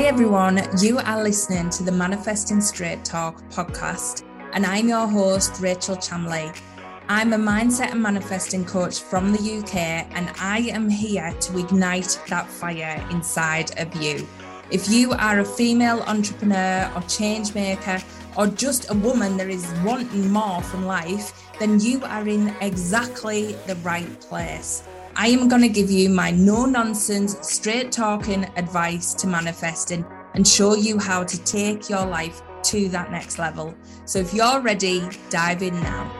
Hi, everyone. You are listening to the Manifesting Straight Talk podcast, and I'm your host, Rachel Chamley. I'm a mindset and manifesting coach from the UK, and I am here to ignite that fire inside of you. If you are a female entrepreneur or change maker, or just a woman that is wanting more from life, then you are in exactly the right place. I am going to give you my no nonsense, straight talking advice to manifesting and show you how to take your life to that next level. So if you're ready, dive in now.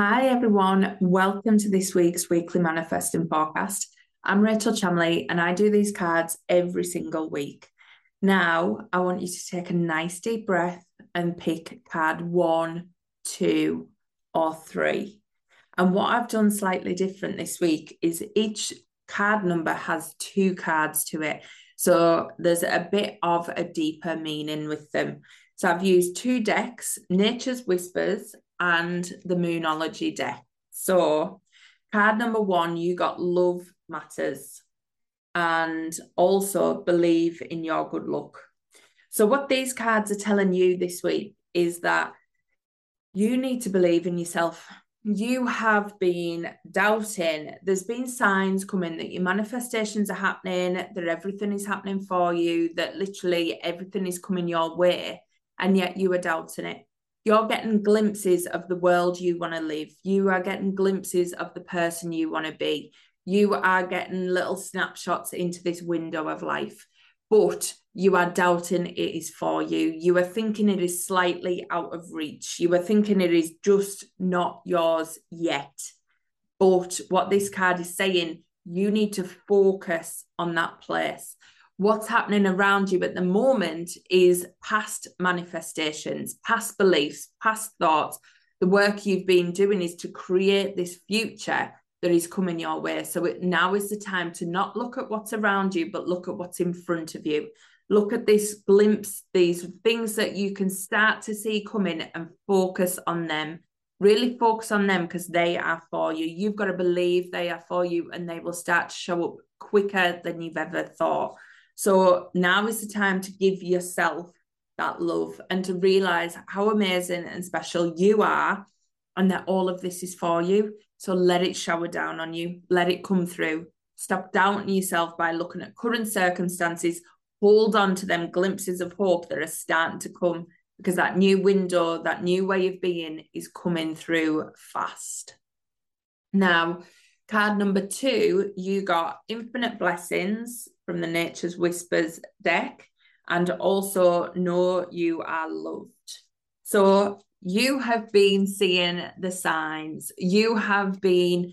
Hi, everyone. Welcome to this week's weekly manifesting podcast. I'm Rachel Chamley, and I do these cards every single week. Now, I want you to take a nice deep breath and pick card one, two, or three. And what I've done slightly different this week is each card number has two cards to it. So there's a bit of a deeper meaning with them. So I've used two decks, Nature's Whispers and the Moonology deck. So, card number one, you got Love Matters and also Believe in Your Good Luck. So, what these cards are telling you this week is that you need to believe in yourself. You have been doubting. There's been signs coming that your manifestations are happening, that everything is happening for you, that literally everything is coming your way, and yet you are doubting it you're getting glimpses of the world you want to live. You are getting glimpses of the person you want to be. You are getting little snapshots into this window of life, but you are doubting it is for you. You are thinking it is slightly out of reach. You are thinking it is just not yours yet. But what this card is saying, you need to focus on that place what's happening around you at the moment is past manifestations, past beliefs, past thoughts. The work you've been doing is to create this future that is coming your way. So it, now is the time to not look at what's around you, but look at what's in front of you. Look at this glimpse, these things that you can start to see coming and focus on them. Really focus on them because they are for you. You've got to believe they are for you and they will start to show up quicker than you've ever thought. So now is the time to give yourself that love and to realize how amazing and special you are and that all of this is for you. So let it shower down on you, let it come through. Stop doubting yourself by looking at current circumstances. Hold on to them glimpses of hope that are starting to come because that new window, that new way of being is coming through fast. Now, card number two, you got infinite blessings, from the Nature's Whispers deck and also Know You Are Loved. So you have been seeing the signs, you have been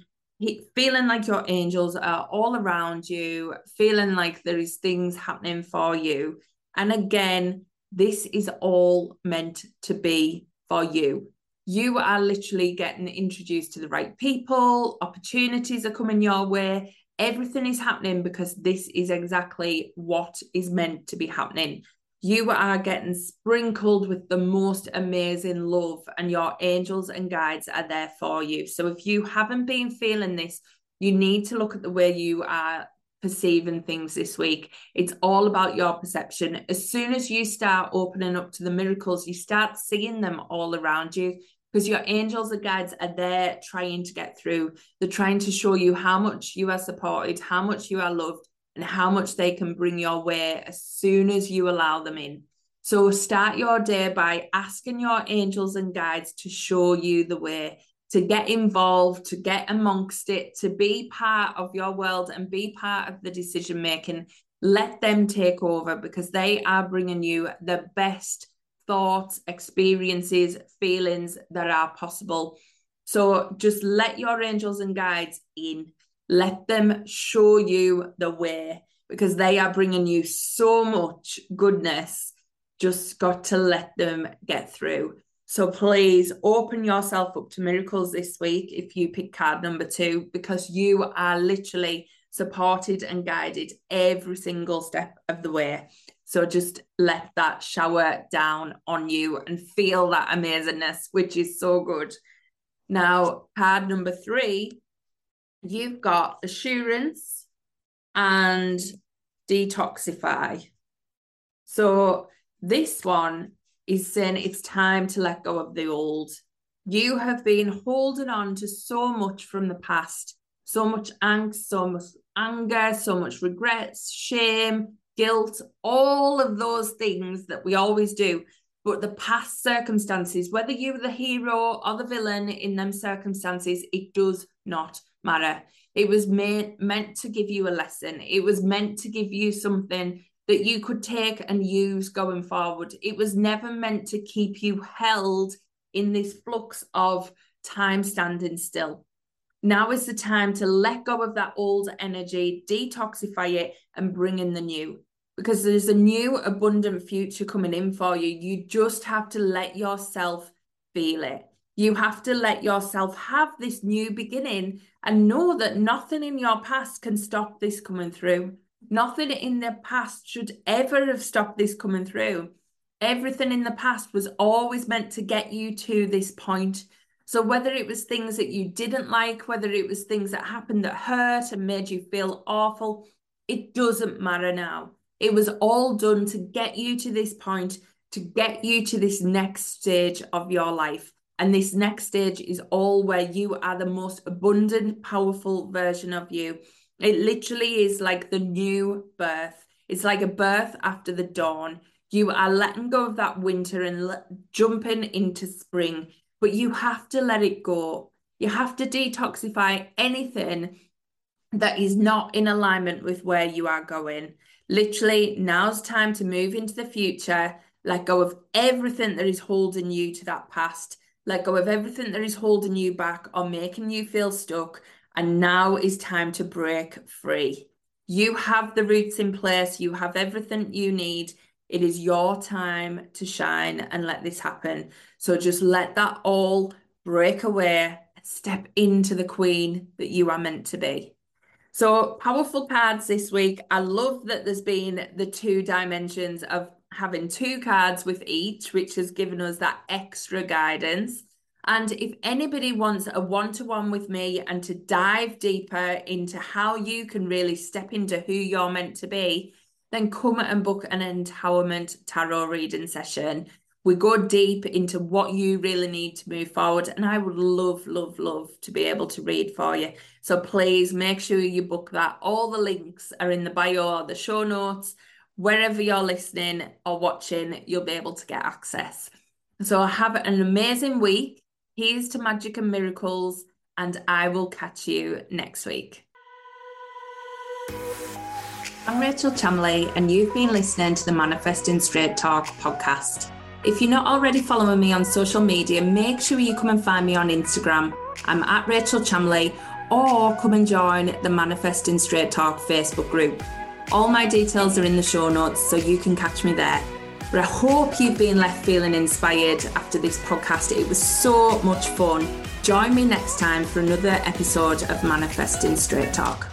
feeling like your angels are all around you, feeling like there is things happening for you. And again, this is all meant to be for you. You are literally getting introduced to the right people, opportunities are coming your way, everything is happening because this is exactly what is meant to be happening. You are getting sprinkled with the most amazing love, and your angels and guides are there for you. So, if you haven't been feeling this, you need to look at the way you are perceiving things this week. It's all about your perception. As soon as you start opening up to the miracles, you start seeing them all around you because your angels and guides are there trying to get through. They're trying to show you how much you are supported, how much you are loved, and how much they can bring your way as soon as you allow them in. So start your day by asking your angels and guides to show you the way, to get involved, to get amongst it, to be part of your world and be part of the decision making. Let them take over because they are bringing you the best thoughts, experiences, feelings that are possible. So just let your angels and guides in, let them show you the way because they are bringing you so much goodness. Just got to let them get through. So please open yourself up to miracles this week if you pick card number two, because you are literally supported and guided every single step of the way. So just let that shower down on you and feel that amazingness, which is so good. Now, card number three, you've got assurance and detoxify. So this one is saying it's time to let go of the old. You have been holding on to so much from the past, so much angst, so much anger, so much regrets, shame, guilt, all of those things that we always do. But the past circumstances, whether you're the hero or the villain in them circumstances, it does not matter. It was made, meant to give you a lesson. It was meant to give you something that you could take and use going forward. It was never meant to keep you held in this flux of time standing still. Now is the time to let go of that old energy, detoxify it, and bring in the new. Because there's a new abundant future coming in for you. You just have to let yourself feel it. You have to let yourself have this new beginning and know that nothing in your past can stop this coming through. Nothing in the past should ever have stopped this coming through. Everything in the past was always meant to get you to this point. So, whether it was things that you didn't like, whether it was things that happened that hurt and made you feel awful, it doesn't matter now. It was all done to get you to this point, to get you to this next stage of your life. And this next stage is all where you are the most abundant, powerful version of you. It literally is like the new birth. It's like a birth after the dawn. You are letting go of that winter and le- jumping into spring, but you have to let it go. You have to detoxify anything that is not in alignment with where you are going. Literally, now's time to move into the future, let go of everything that is holding you to that past, let go of everything that is holding you back or making you feel stuck, and now is time to break free. You have the roots in place, you have everything you need. It is your time to shine and let this happen. So just let that all break away, and step into the queen that you are meant to be. So, powerful cards this week. I love that there's been the two dimensions of having two cards with each, which has given us that extra guidance. And if anybody wants a one to one with me and to dive deeper into how you can really step into who you're meant to be, then come and book an empowerment tarot reading session. We go deep into what you really need to move forward. And I would love, love, love to be able to read for you. So please make sure you book that. All the links are in the bio or the show notes. Wherever you're listening or watching, you'll be able to get access. So have an amazing week. Here's to magic and miracles, and I will catch you next week. I'm Rachel Chamley, and you've been listening to the Manifesting Straight Talk podcast. If you're not already following me on social media, make sure you come and find me on Instagram. I'm at Rachel Chamley, or come and join the Manifesting Straight Talk Facebook group. All my details are in the show notes, so you can catch me there. But I hope you've been left feeling inspired after this podcast. It was so much fun. Join me next time for another episode of Manifesting Straight Talk.